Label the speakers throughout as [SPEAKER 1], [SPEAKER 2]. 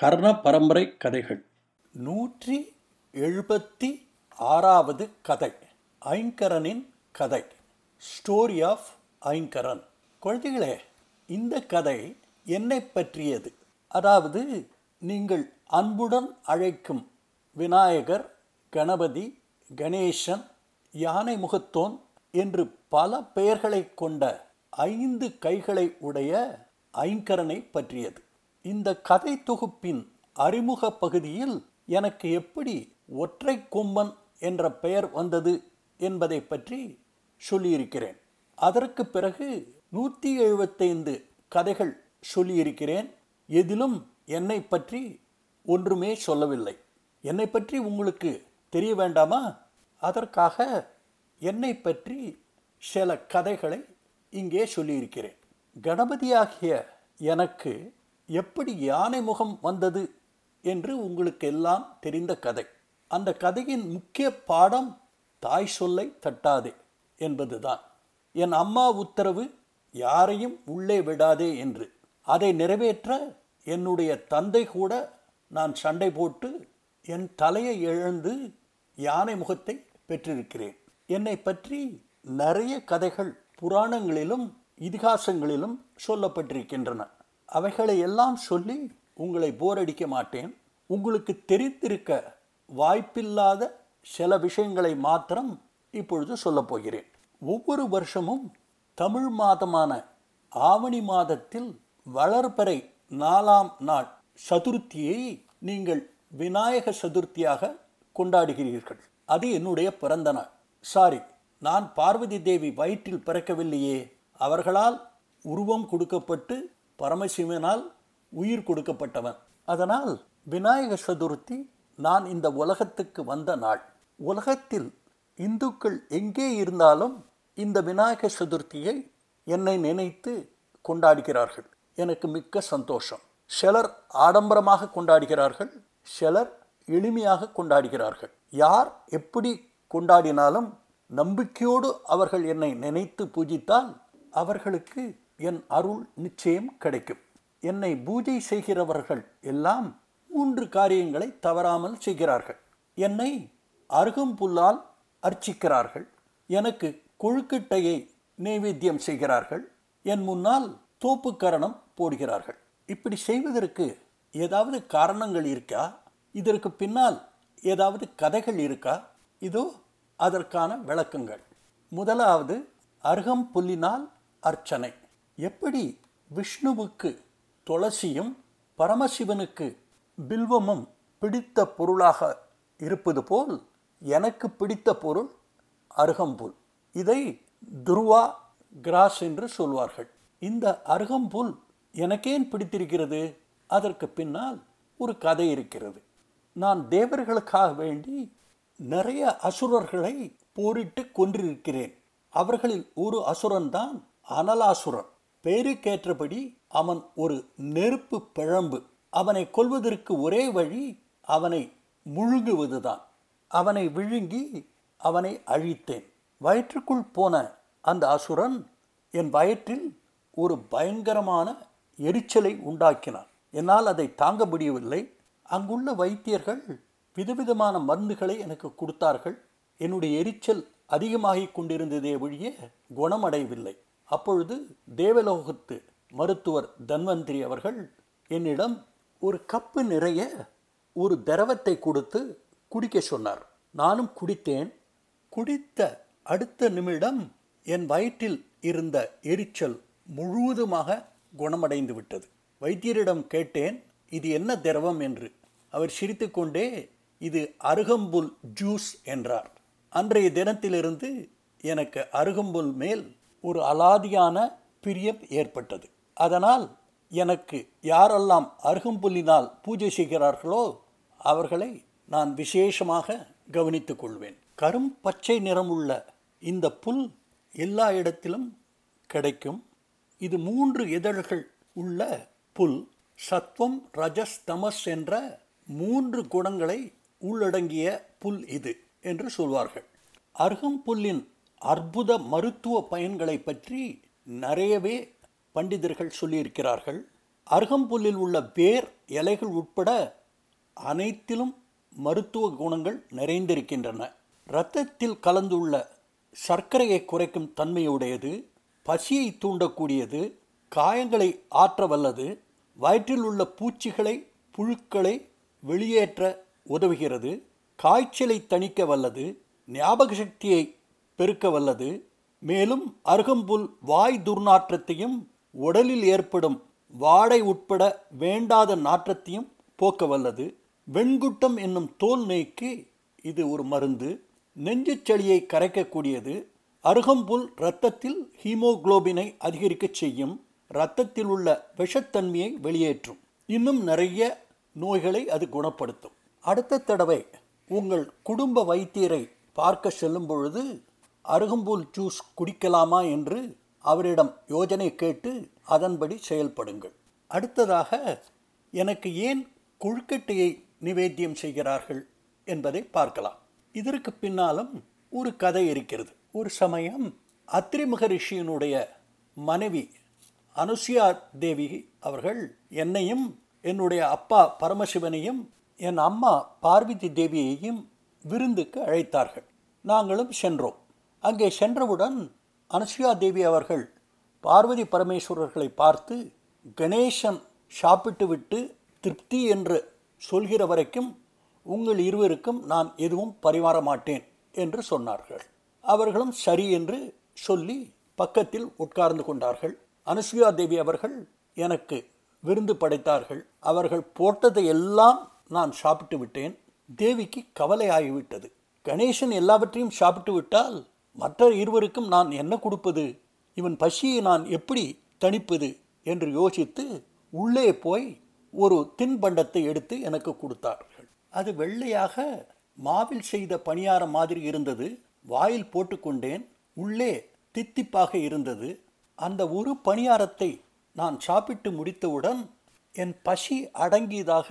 [SPEAKER 1] கர்ண பரம்பரை கதைகள் நூற்றி எழுபத்தி ஆறாவது கதை. ஐங்கரனின் கதை. Story of Aingaran. குழந்தைகளே இந்த கதை என்னை பற்றியது. அதாவது நீங்கள் அன்புடன் அழைக்கும் விநாயகர் கணபதி கணேசன் யானை முகத்தோன் என்று பல பெயர்களை கொண்ட ஐந்து கைகளை உடைய ஐங்கரனை பற்றியது. இந்த கதை தொகுப்பின் அறிமுக பகுதியில் எனக்கு எப்படி ஒற்றை கொம்பன் என்ற பெயர் வந்தது என்பதை பற்றி சொல்லியிருக்கிறேன். அதற்கு பிறகு நூற்றி எழுபத்தைந்து கதைகள் சொல்லியிருக்கிறேன். எதிலும் என்னை பற்றி ஒன்றுமே சொல்லவில்லை. என்னை பற்றி உங்களுக்கு தெரிய வேண்டாமா? அதற்காக என்னை பற்றி சில கதைகளை இங்கே சொல்லியிருக்கிறேன். கணபதியாகிய எனக்கு எப்படி யானை முகம் வந்தது என்று உங்களுக்கு எல்லாம் தெரிந்த கதை. அந்த கதையின் முக்கிய பாடம் தாய் சொல்லை தட்டாதே என்பதுதான். என் அம்மா உத்தரவு யாரையும் உள்ளே விடாதே என்று. அதை நிறைவேற்ற என்னுடைய தந்தை கூட நான் சண்டை போட்டு என் தலையை இழந்து யானை முகத்தை பெற்றிருக்கிறேன். என்னை பற்றி நிறைய கதைகள் புராணங்களிலும் இதிகாசங்களிலும் சொல்லப்பட்டிருக்கின்றன. அவைகளை எல்லாம் சொல்லி உங்களை போரடிக்க மாட்டேன். உங்களுக்கு தெரிந்திருக்க வாய்ப்பில்லாத சில விஷயங்களை மாத்திரம் இப்பொழுது சொல்லப் போகிறேன். ஒவ்வொரு வருஷமும் தமிழ் மாதமான ஆவணி மாதத்தில் வளர்பறை நாலாம் நாள் சதுர்த்தியை நீங்கள் விநாயக சதுர்த்தியாக கொண்டாடுகிறீர்கள். அது என்னுடைய பிறந்த நாள். சாரி நான் பார்வதி தேவி வயிற்றில் பிறக்கவில்லையே. அவர்களால் உருவம் கொடுக்கப்பட்டு பரமசிவனால் உயிர் கொடுக்கப்பட்டவன். அதனால் விநாயக சதுர்த்தி நான் இந்த உலகத்துக்கு வந்த நாள். உலகத்தில் இந்துக்கள் எங்கே இருந்தாலும் இந்த விநாயக சதுர்த்தியை என்னை நினைத்து கொண்டாடுகிறார்கள். எனக்கு மிக்க சந்தோஷம். சிலர் ஆடம்பரமாக கொண்டாடுகிறார்கள் சிலர் எளிமையாக கொண்டாடுகிறார்கள். யார் எப்படி கொண்டாடினாலும் நம்பிக்கையோடு அவர்கள் என்னை நினைத்து பூஜித்தால் அவர்களுக்கு என் அருள் நிச்சயம் கிடைக்கும். என்னை பூஜை செய்கிறவர்கள் எல்லாம் மூன்று காரியங்களை தவறாமல் செய்கிறார்கள். என்னை அருகம்புல்லால் அர்ச்சிக்கிறார்கள். எனக்கு கொழுக்கட்டையை நைவேத்தியம் செய்கிறார்கள். என் முன்னால் தோப்புக்கரணம் போடுகிறார்கள். இப்படி செய்வதற்கு ஏதாவது காரணங்கள் இருக்கா? இதற்கு பின்னால் ஏதாவது கதைகள் இருக்கா? இதோ அதற்கான விளக்கங்கள். முதலாவது அருகம் புல்லினால் அர்ச்சனை. எப்படி விஷ்ணுவுக்கு துளசியும் பரமசிவனுக்கு பில்வமும் பிடித்த பொருளாக இருப்பது போல் எனக்கு பிடித்த பொருள் அருகம்புல். இதை துருவா கிராஸ் என்று சொல்வார்கள். இந்த அருகம்புல் எனக்கேன் பிடித்திருக்கிறது? அதற்கு பின்னால் ஒரு கதை இருக்கிறது. நான் தேவர்களுக்காக வேண்டி நிறைய அசுரர்களை போரிட்டு கொன்றிருக்கிறேன். அவர்களில் ஒரு அசுரன்தான் அனலாசுரன். பெயருக்கேற்றபடி அவன் ஒரு நெருப்பு பிழம்பு. அவனை கொல்வதற்கு ஒரே வழி அவனை முழுங்குவதுதான். அவனை விழுங்கி அவனை அழித்தேன். வயிற்றுக்குள் போன அந்த அசுரன் என் வயிற்றில் ஒரு பயங்கரமான எரிச்சலை உண்டாக்கினான். என்னால் அதை தாங்க முடியவில்லை. அங்குள்ள வைத்தியர்கள் விதவிதமான மருந்துகளை எனக்கு கொடுத்தார்கள். என்னுடைய எரிச்சல் அதிகமாகி கொண்டிருந்ததே ஒழிய குணமடையவில்லை. அப்பொழுது தேவலோகத்து மருத்துவர் தன்வந்திரி அவர்கள் என்னிடம் ஒரு கப்பு நிறைய ஒரு திரவத்தை கொடுத்து குடிக்க சொன்னார். நானும் குடித்தேன். குடித்த அடுத்த நிமிடம் என் வயிற்றில் இருந்த எரிச்சல் முழுவதுமாக குணமடைந்து விட்டது. வைத்தியரிடம் கேட்டேன் இது என்ன திரவம்? என்று. அவர் சிரித்துக்கொண்டே இது அருகம்புல் ஜூஸ் என்றார். அன்றைய தினத்திலிருந்து எனக்கு அருகம்புல் மேல் ஒரு அலாதியான பிரியம் ஏற்பட்டது. அதனால் எனக்கு யாரெல்லாம் அருகம்புல்லினால் பூஜை செய்கிறார்களோ அவர்களை நான் விசேஷமாக கவனித்துக் கொள்வேன். கரும் பச்சை நிறமுள்ள இந்த புல் எல்லா இடத்திலும் கிடைக்கும். இது மூன்று இதழ்கள் உள்ள புல். சத்வம் ரஜஸ் தமஸ் என்ற மூன்று குணங்களை உள்ளடங்கிய புல் இது என்று சொல்வார்கள். அருகம்புல்லின் அற்புத மருத்துவ பயன்களை பற்றி நிறையவே பண்டிதர்கள் சொல்லியிருக்கிறார்கள். அருகம்புல்லில் உள்ள வேர் இலைகள் உட்பட அனைத்திலும் மருத்துவ குணங்கள் நிறைந்திருக்கின்றன. இரத்தத்தில் கலந்துள்ள சர்க்கரையை குறைக்கும் தன்மையுடையது பசியை தூண்டக்கூடியது காயங்களை ஆற்ற வல்லது வயிற்றில் உள்ள பூச்சிகளை புழுக்களை வெளியேற்ற உதவுகிறது காய்ச்சலை தணிக்க வல்லது ஞாபக சக்தியை பெருக்க வல்லது. மேலும் அருகம்புல் வாய் துர்நாற்றத்தையும் உடலில் ஏற்படும் வாடை உட்பட வேண்டாத நாற்றத்தையும் போக்க வல்லது. வெண்குட்டம் என்னும் தோல் நோய்க்கு இது ஒரு மருந்து. நெஞ்சுச் சளியை கரைக்கக்கூடியது. அருகம்புல் இரத்தத்தில் ஹீமோகுளோபினை அதிகரிக்கச் செய்யும். இரத்தத்தில் உள்ள விஷத்தன்மையை வெளியேற்றும். இன்னும் நிறைய நோய்களை அது குணப்படுத்தும். அடுத்த தடவை உங்கள் குடும்ப வைத்தியரை பார்க்க செல்லும் பொழுது அருகம்புல் ஜூஸ் குடிக்கலாமா என்று அவரிடம் யோஜனை கேட்டு அதன்படி செயல்படுங்கள். அடுத்ததாக எனக்கு ஏன் கொழுக்கட்டையை நிவேத்தியம் செய்கிறார்கள் என்பதை பார்க்கலாம். இதற்கு பின்னாலும் ஒரு கதை இருக்கிறது. ஒரு சமயம் அத்ரி மகரிஷியினுடைய மனைவி அனுசியா தேவி அவர்கள் என்னையும் என்னுடைய அப்பா பரமசிவனையும் என் அம்மா பார்வதி தேவியையும் விருந்துக்கு அழைத்தார்கள். நாங்களும் சென்றோம். அங்கே சென்றவுடன் அனுசுயா தேவி அவர்கள் பார்வதி பரமேஸ்வரர்களை பார்த்து கணேசன் சாப்பிட்டு விட்டு திருப்தி என்று சொல்கிற வரைக்கும் உங்கள் இருவருக்கும் நான் எதுவும் பரிமாற மாட்டேன் என்று சொன்னார்கள். அவர்களும் சரி என்று சொல்லி பக்கத்தில் உட்கார்ந்து கொண்டார்கள். அனுசுயா தேவி அவர்கள் எனக்கு விருந்து படைத்தார்கள். அவர்கள் போட்டதை எல்லாம் நான் சாப்பிட்டு விட்டேன் தேவிக்கு கவலை ஆகிவிட்டது கணேசன் எல்லாவற்றையும் சாப்பிட்டு விட்டால் மற்ற இருவருக்கும் நான் என்ன கொடுப்பது? இவன் பசியை நான் எப்படி தணிப்பது? என்று யோசித்து உள்ளே போய் ஒரு தின்பண்டத்தை எடுத்து எனக்கு கொடுத்தார்கள். அது வெள்ளையாக மாவில் செய்த பணியாரம் மாதிரி இருந்தது. வாயில் போட்டுக்கொண்டேன் உள்ளே தித்திப்பாக இருந்தது. அந்த ஒரு பணியாரத்தை நான் சாப்பிட்டு முடித்தவுடன் என் பசி அடங்கியதாக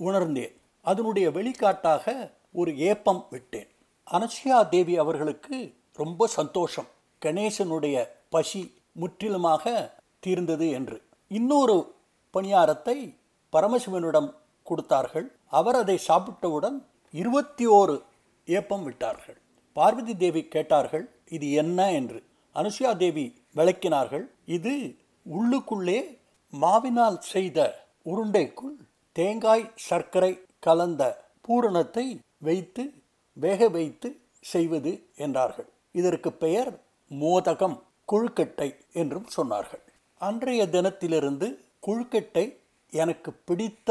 [SPEAKER 1] உணர்ந்தேன். அதனுடைய வெளிக்காட்டாக ஒரு ஏப்பம் விட்டேன். அனசியா தேவி அவர்களுக்கு ரொம்ப சந்தோஷம். கணேசனுடைய பசி முற்றிலுமாக தீர்ந்தது என்று. இன்னொரு பணியாரத்தை பரமசிவனிடம் கொடுத்தார்கள். அவர் அதை சாப்பிட்டவுடன் இருபத்தி ஓரு ஏப்பம் விட்டார்கள். பார்வதி தேவி கேட்டார்கள் இது என்ன? என்று. அனுசுயா தேவி விளக்கினார்கள் இது உள்ளுக்குள்ளே மாவினால் செய்த உருண்டைக்குள் தேங்காய் சர்க்கரை கலந்த பூரணத்தை வைத்து வேக வைத்து செய்வது என்றார்கள். இதற்கு பெயர் மோதகம் குழுக்கட்டை என்றும் சொன்னார்கள். அன்றைய தினத்திலிருந்து குழுக்கட்டை எனக்கு பிடித்த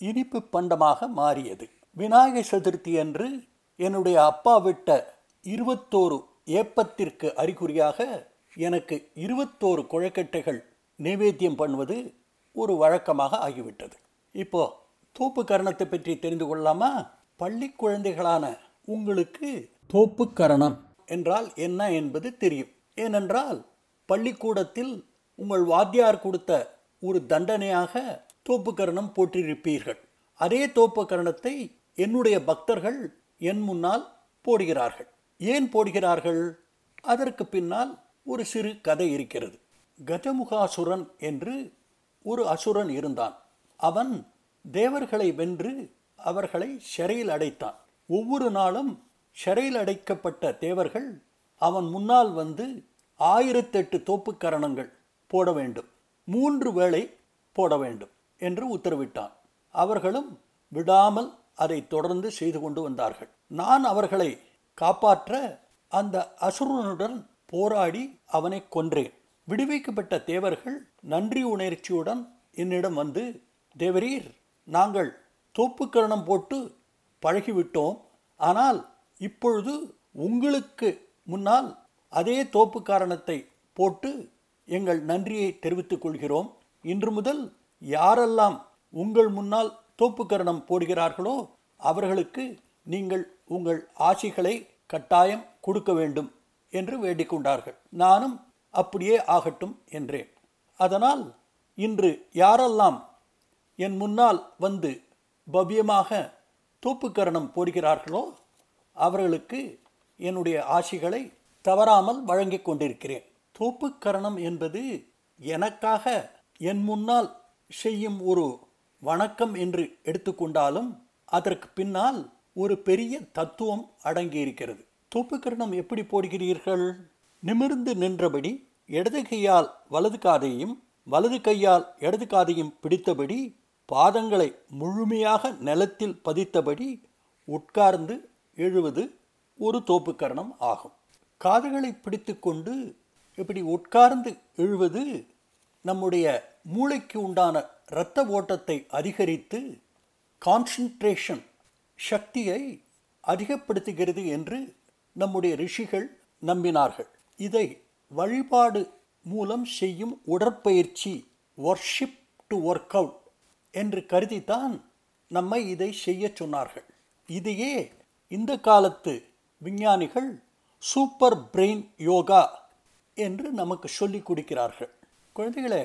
[SPEAKER 1] இனிப்பு பண்டமாக மாறியது. விநாயகர் சதுர்த்தி அன்று என்னுடைய அப்பா விட்ட இருபத்தோரு ஏப்பத்திற்கு அறிகுறியாக எனக்கு இருபத்தோரு குழக்கட்டைகள் நைவேத்தியம் பண்ணுவது ஒரு வழக்கமாக ஆகிவிட்டது. இப்போ தோப்பு கரணத்தை பற்றி தெரிந்து கொள்ளாமா? பள்ளி குழந்தைகளான உங்களுக்கு தோப்பு கரணம் என்றால் என்ன என்பது தெரியும். ஏனென்றால் பள்ளிக்கூடத்தில் உங்கள் வாத்தியார் கொடுத்த ஒரு தண்டனையாக தோப்புக்கரணம் போட்டிருப்பீர்கள் அதே தோப்புக்கரணத்தை என்னுடைய பக்தர்கள் என் முன்னால் போடுகிறார்கள். ஏன் போடுகிறார்கள்? அதற்கு பின்னால் ஒரு சிறு கதை இருக்கிறது. கஜமுகாசுரன் என்று ஒரு அசுரன் இருந்தான். அவன் தேவர்களை வென்று அவர்களை சிறையில் அடைத்தான். ஒவ்வொரு நாளும் சிறையில் அடைக்கப்பட்ட தேவர்கள் அவன் முன்னால் வந்து ஆயிரத்தெட்டு தோப்புக்கரணங்கள் போட வேண்டும். மூன்று வேளை போட வேண்டும் என்று உத்தரவிட்டான். அவர்களும் விடாமல் அதை தொடர்ந்து செய்து கொண்டு வந்தார்கள். நான் அவர்களை காப்பாற்ற அந்த அசுரனுடன் போராடி அவனை கொன்றேன். விடுவிக்கப்பட்ட தேவர்கள் நன்றி உணர்ச்சியுடன் என்னிடம் வந்து தேவரீர் நாங்கள் தோப்புக்கரணம் போட்டு பழகிவிட்டோம். ஆனால் இப்பொழுது உங்களுக்கு முன்னால் அதே தோப்பு காரணத்தை போட்டு எங்கள் நன்றியை தெரிவித்துக் கொள்கிறோம். இன்று முதல் யாரெல்லாம் உங்கள் முன்னால் தோப்புக்கரணம் போடுகிறார்களோ அவர்களுக்கு நீங்கள் உங்கள் ஆசிகளை கட்டாயம் கொடுக்க வேண்டும் என்று வேண்டிக்கொண்டார்கள் நானும் அப்படியே ஆகட்டும் என்றேன். அதனால் இன்று யாரெல்லாம் என் முன்னால் வந்து பவ்யமாக தோப்புக்கரணம் போடுகிறார்களோ அவர்களுக்கு என்னுடைய ஆசிகளை தவறாமல் வழங்கிக் கொண்டிருக்கிறேன். தோப்புக்கரணம் என்பது எனக்காக என் முன்னால் செய்யும் ஒரு வணக்கம் என்று எடுத்துக்கொண்டாலும் அதற்கு பின்னால் ஒரு பெரிய தத்துவம் அடங்கியிருக்கிறது. தோப்புக்கரணம் எப்படி போடுகிறீர்கள்? நிமிர்ந்து நின்றபடி இடது கையால் வலது காதையும் வலது கையால் இடது காதையும் பிடித்தபடி பாதங்களை முழுமையாக நிலத்தில் பதித்தபடி உட்கார்ந்து எழுவது ஒரு தோப்புக்கரணம் ஆகும். காதுகளை பிடித்துக்கொண்டு இப்படி உட்கார்ந்து எழுவது நம்முடைய மூளைக்கு உண்டான இரத்த ஓட்டத்தை அதிகரித்து கான்சன்ட்ரேஷன் சக்தியை அதிகப்படுத்துகிறது என்று நம்முடைய ரிஷிகள் நம்பினார்கள். இதை வழிபாடு மூலம் செய்யும் உடற்பயிற்சி ஒர்ஷிப் டு ஒர்க் அவுட் என்று கருதித்தான் நம்மை இதை செய்ய சொன்னார்கள். இதையே இந்த காலத்து விஞ்ஞானிகள் சூப்பர் பிரெயின் யோகா என்று நமக்கு சொல்லிக் கொடுக்கிறார்கள். குழந்தைகளே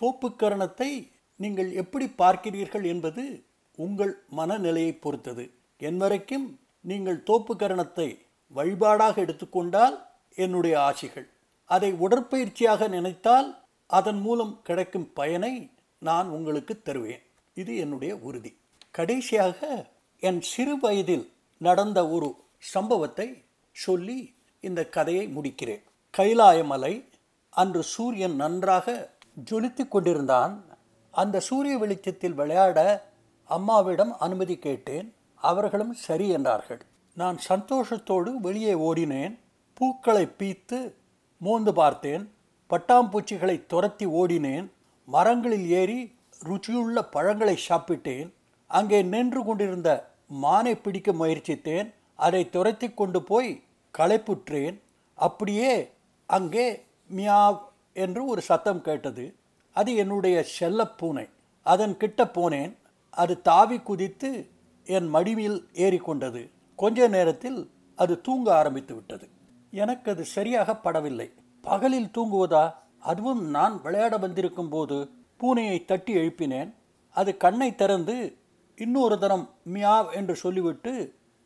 [SPEAKER 1] தோப்புக்கரணத்தை நீங்கள் எப்படி பார்க்கிறீர்கள் என்பது உங்கள் மனநிலையை பொறுத்தது. என் வரைக்கும் நீங்கள் தோப்புக்கரணத்தை வழிபாடாக எடுத்துக்கொண்டால் என்னுடைய ஆசிகள். அதை உடற்பயிற்சியாக நினைத்தால் அதன் மூலம் கிடைக்கும் பயனை நான் உங்களுக்கு தருவேன். இது என்னுடைய உறுதி. கடைசியாக என் சிறு வயதில் நடந்த ஒரு சம்பவத்தை சொல்லி இந்த கதையை முடிக்கிறேன். கைலாயமலை அன்று சூரியன் நன்றாக ஜொலித்து கொண்டிருந்தான். அந்த சூரிய வெளிச்சத்தில் விளையாட அம்மாவிடம் அனுமதி கேட்டேன். அவர்களும் சரி என்றார்கள். நான் சந்தோஷத்தோடு வெளியே ஓடினேன். பூக்களை பீத்து மோந்து பார்த்தேன். பட்டாம்பூச்சிகளை துரத்தி ஓடினேன். மரங்களில் ஏறி ருச்சியுள்ள பழங்களை சாப்பிட்டேன். அங்கே நின்று கொண்டிருந்த மானை பிடிக்க முயற்சித்தேன் அதை துரத்தி கொண்டு போய் களைப்புற்றேன். அப்படியே அங்கே மியாவ் என்று ஒரு சத்தம் கேட்டது. அது என்னுடைய செல்லப்பூனை அதன் கிட்ட போனேன். அது தாவி குதித்து என் மடிவில் ஏறிக்கொண்டது. கொஞ்ச நேரத்தில் அது தூங்க ஆரம்பித்து விட்டது. எனக்கு அது சரியாக படவில்லை. பகலில் தூங்குவதா? அதுவும் நான் விளையாட வந்திருக்கும் போது பூனையை தட்டி எழுப்பினேன். அது கண்ணை திறந்து இன்னொரு தரம் மியாவ் என்று சொல்லிவிட்டு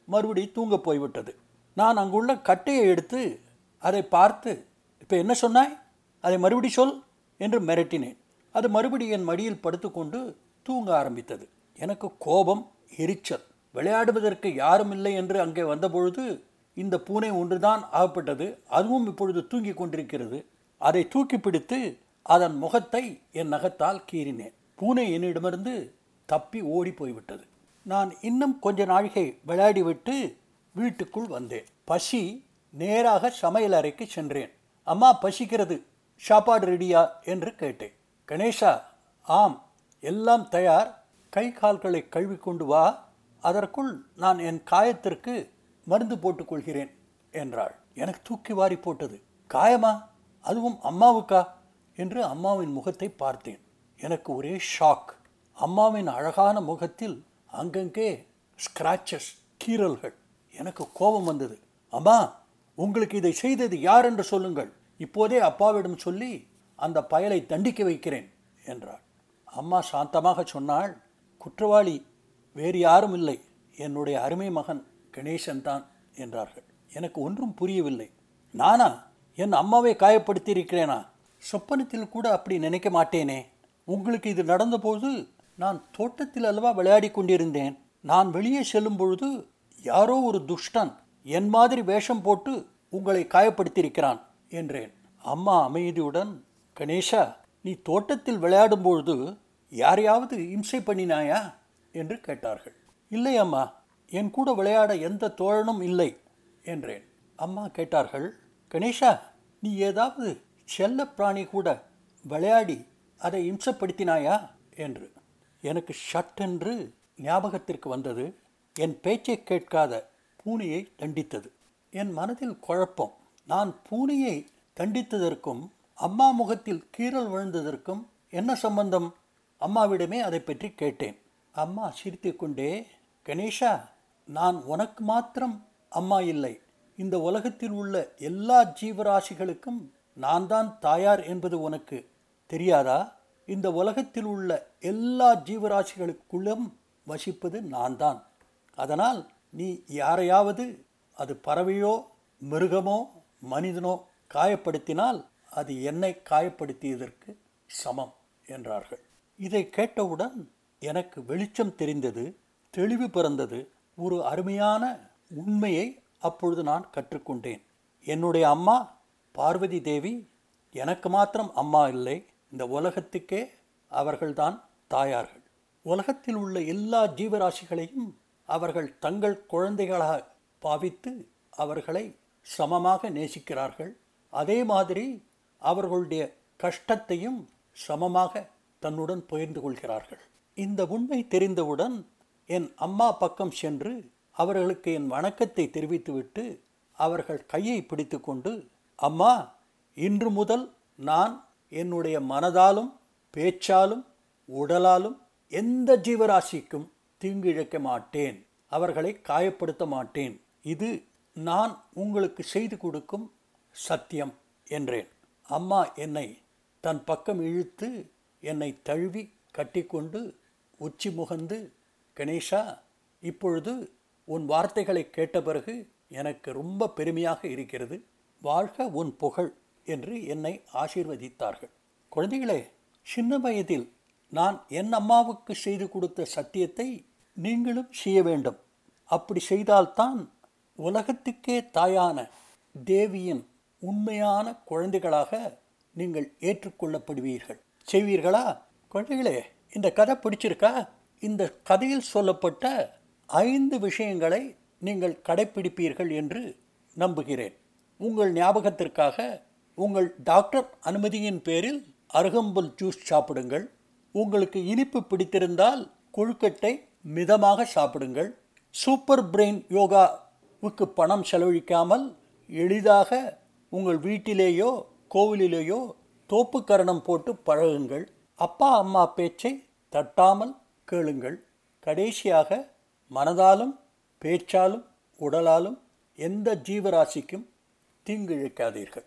[SPEAKER 1] மறுபடி தூங்க போய்விட்டது. நான் அங்குள்ள கட்டையை எடுத்து அதை பார்த்து இப்போ என்ன சொன்னாய்? அதை மறுபடி சொல் என்று மிரட்டினேன். அது மறுபடி என் மடியில் படுத்துக்கொண்டு தூங்க ஆரம்பித்தது. எனக்கு கோபம் எரிச்சல். விளையாடுவதற்கு யாரும் இல்லை என்று அங்கே வந்தபொழுது இந்த பூனை ஒன்றுதான் ஆகப்பட்டது. அதுவும் இப்பொழுது தூங்கி கொண்டிருக்கிறது. அதை தூக்கி பிடித்து அதன் முகத்தை என் நகத்தால் கீறினேன். பூனை என்னிடமிருந்து தப்பி ஓடி போய்விட்டது. நான் இன்னும் கொஞ்ச நாழிகை விளையாடிவிட்டு வீட்டுக்குள் வந்தேன். பசி நேராக சமையல் அறைக்கு சென்றேன். அம்மா பசிக்கிறது சாப்பாடு ரெடியா? என்று கேட்டேன். கணேஷா ஆம் எல்லாம் தயார். கை கால்களை கழுவி கொண்டு வா. அதற்குள் நான் என் காயத்திற்கு மருந்து போட்டுக்கொள்கிறேன் என்றாள். எனக்கு தூக்கி வாரி போட்டது. காயமா? அதுவும் அம்மாவுக்கா? என்று அம்மாவின் முகத்தை பார்த்தேன். எனக்கு ஒரே ஷாக். அம்மாவின் அழகான முகத்தில் அங்கங்கே ஸ்கிராச்சஸ் கீறல்கள். எனக்கு கோபம் வந்தது. அம்மா உங்களுக்கு இதை செய்தது யார் என்று சொல்லுங்கள். இப்போதே அப்பாவிடம் சொல்லி அந்த பயலை தண்டிக்க வைக்கிறேன் என்றாள். அம்மா சாந்தமாக சொன்னாள் குற்றவாளி வேறு யாரும் இல்லை. என்னுடைய அருமை மகன் கணேசன் தான் என்றார்கள். எனக்கு ஒன்றும் புரியவில்லை. நானா என் அம்மாவை காயப்படுத்தியிருக்கிறேனா? சொப்பனத்தில் கூட அப்படி நினைக்க மாட்டேனே. உங்களுக்கு இது நடந்தபோது நான் தோட்டத்தில் அல்லவா விளையாடி கொண்டிருந்தேன். நான் வெளியே செல்லும் பொழுது யாரோ ஒரு துஷ்டன் என் மாதிரி வேஷம் போட்டு உங்களை காயப்படுத்தியிருக்கிறான் என்றேன். அம்மா அமைதியுடன் கணேஷா நீ தோட்டத்தில் விளையாடும் பொழுது யாரையாவது இம்சை பண்ணினாயா? என்று கேட்டார்கள். இல்லை அம்மா என் கூட விளையாட எந்த தோழனும் இல்லை என்றேன். அம்மா கேட்டார்கள் கணேஷா நீ ஏதாவது செல்ல பிராணி கூட விளையாடி அதை இம்சப்படுத்தினாயா? என்று. எனக்கு ஷட்டென்று ஞாபகத்திற்கு வந்தது. என் பேச்சை கேட்காத பூனையை தண்டித்தது. என் மனதில் குழப்பம். நான் பூனையை தண்டித்ததற்கும் அம்மா முகத்தில் கீறல் விழுந்ததற்கும் என்ன சம்பந்தம்? அம்மாவிடமே அதை பற்றி கேட்டேன். அம்மா சிரித்துக்கொண்டே கணேஷா நான் உனக்கு மாத்திரம் அம்மா இல்லை. இந்த உலகத்தில் உள்ள எல்லா ஜீவராசிகளுக்கும் நான் தான் தாயார் என்பது உனக்கு தெரியாதா? இந்த உலகத்தில் உள்ள எல்லா ஜீவராசிகளுக்குள்ளும் வசிப்பது நான் தான் அதனால் நீ யாரையாவது அது பறவையோ மிருகமோ மனிதனோ காயப்படுத்தினால் அது என்னை காயப்படுத்தியதற்கு சமம் என்றார்கள். இதை கேட்டவுடன் எனக்கு வெளிச்சம் தெரிந்தது தெளிவு பிறந்தது ஒரு அருமையான உண்மையை அப்பொழுது நான் கற்றுக்கொண்டேன். என்னுடைய அம்மா பார்வதி தேவி எனக்கு மாத்திரம் அம்மா இல்லை இந்த உலகத்துக்கே அவர்கள்தான் தாயார்கள். உலகத்தில் உள்ள எல்லா ஜீவராசிகளையும் அவர்கள் தங்கள் குழந்தைகளாக பாவித்து அவர்களை சமமாக நேசிக்கிறார்கள். அதே மாதிரி அவர்களுடைய கஷ்டத்தையும் சமமாக தன்னுடன் பகிர்ந்து கொள்கிறார்கள். இந்த உண்மை தெரிந்தவுடன் என் அம்மா பக்கம் சென்று அவர்களுக்கு என் வணக்கத்தை தெரிவித்துவிட்டு அவர்கள் கையை பிடித்துக்கொண்டு அம்மா இன்று முதல் நான் என்னுடைய மனதாலும் பேச்சாலும் உடலாலும் எந்த ஜீவராசிக்கும் தீங்கு இழைக்க மாட்டேன். அவர்களை காயப்படுத்த மாட்டேன். இது நான் உங்களுக்கு செய்து கொடுக்கும் சத்தியம் என்றேன். அம்மா என்னை தன் பக்கம் இழுத்து என்னை தழுவி கட்டிக்கொண்டு உச்சி முகந்து கணேஷா இப்பொழுது உன் வார்த்தைகளை கேட்ட பிறகு எனக்கு ரொம்ப பெருமையாக இருக்கிறது. வாழ்க உன் புகழ். என்று என்னை ஆசீர்வதித்தார்கள். குழந்தைகளே சின்ன வயதில் நான் என் அம்மாவுக்கு செய்து கொடுத்த சத்தியத்தை நீங்களும் செய்ய வேண்டும். அப்படி செய்தால்தான் உலகத்துக்கே தாயான தேவியின் உண்மையான குழந்தைகளாக நீங்கள் ஏற்றுக்கொள்ளப்படுவீர்கள். செய்வீர்களா? குழந்தைகளே இந்த கதை பிடிச்சிருக்கா? இந்த கதையில் சொல்லப்பட்ட ஐந்து விஷயங்களை நீங்கள் கடைப்பிடிப்பீர்கள் என்று நம்புகிறேன். உங்கள் ஞாபகத்திற்காக உங்கள் டாக்டர் அனுமதியின் பேரில் அருகம்புல் ஜூஸ் சாப்பிடுங்கள். உங்களுக்கு இனிப்பு பிடித்திருந்தால் கொழுக்கட்டை மிதமாக சாப்பிடுங்கள். சூப்பர் பிரெயின் யோகாவுக்கு பணம் செலவழிக்காமல் எளிதாக உங்கள் வீட்டிலேயோ கோவிலிலேயோ தோப்புக்கரணம் போட்டு பழகுங்கள். அப்பா அம்மா பேச்சை தட்டாமல் கேளுங்கள். கடைசியாக மனதாலும் பேச்சாலும் உடலாலும் எந்த ஜீவராசிக்கும் தீங்கு இழைக்காதீர்கள்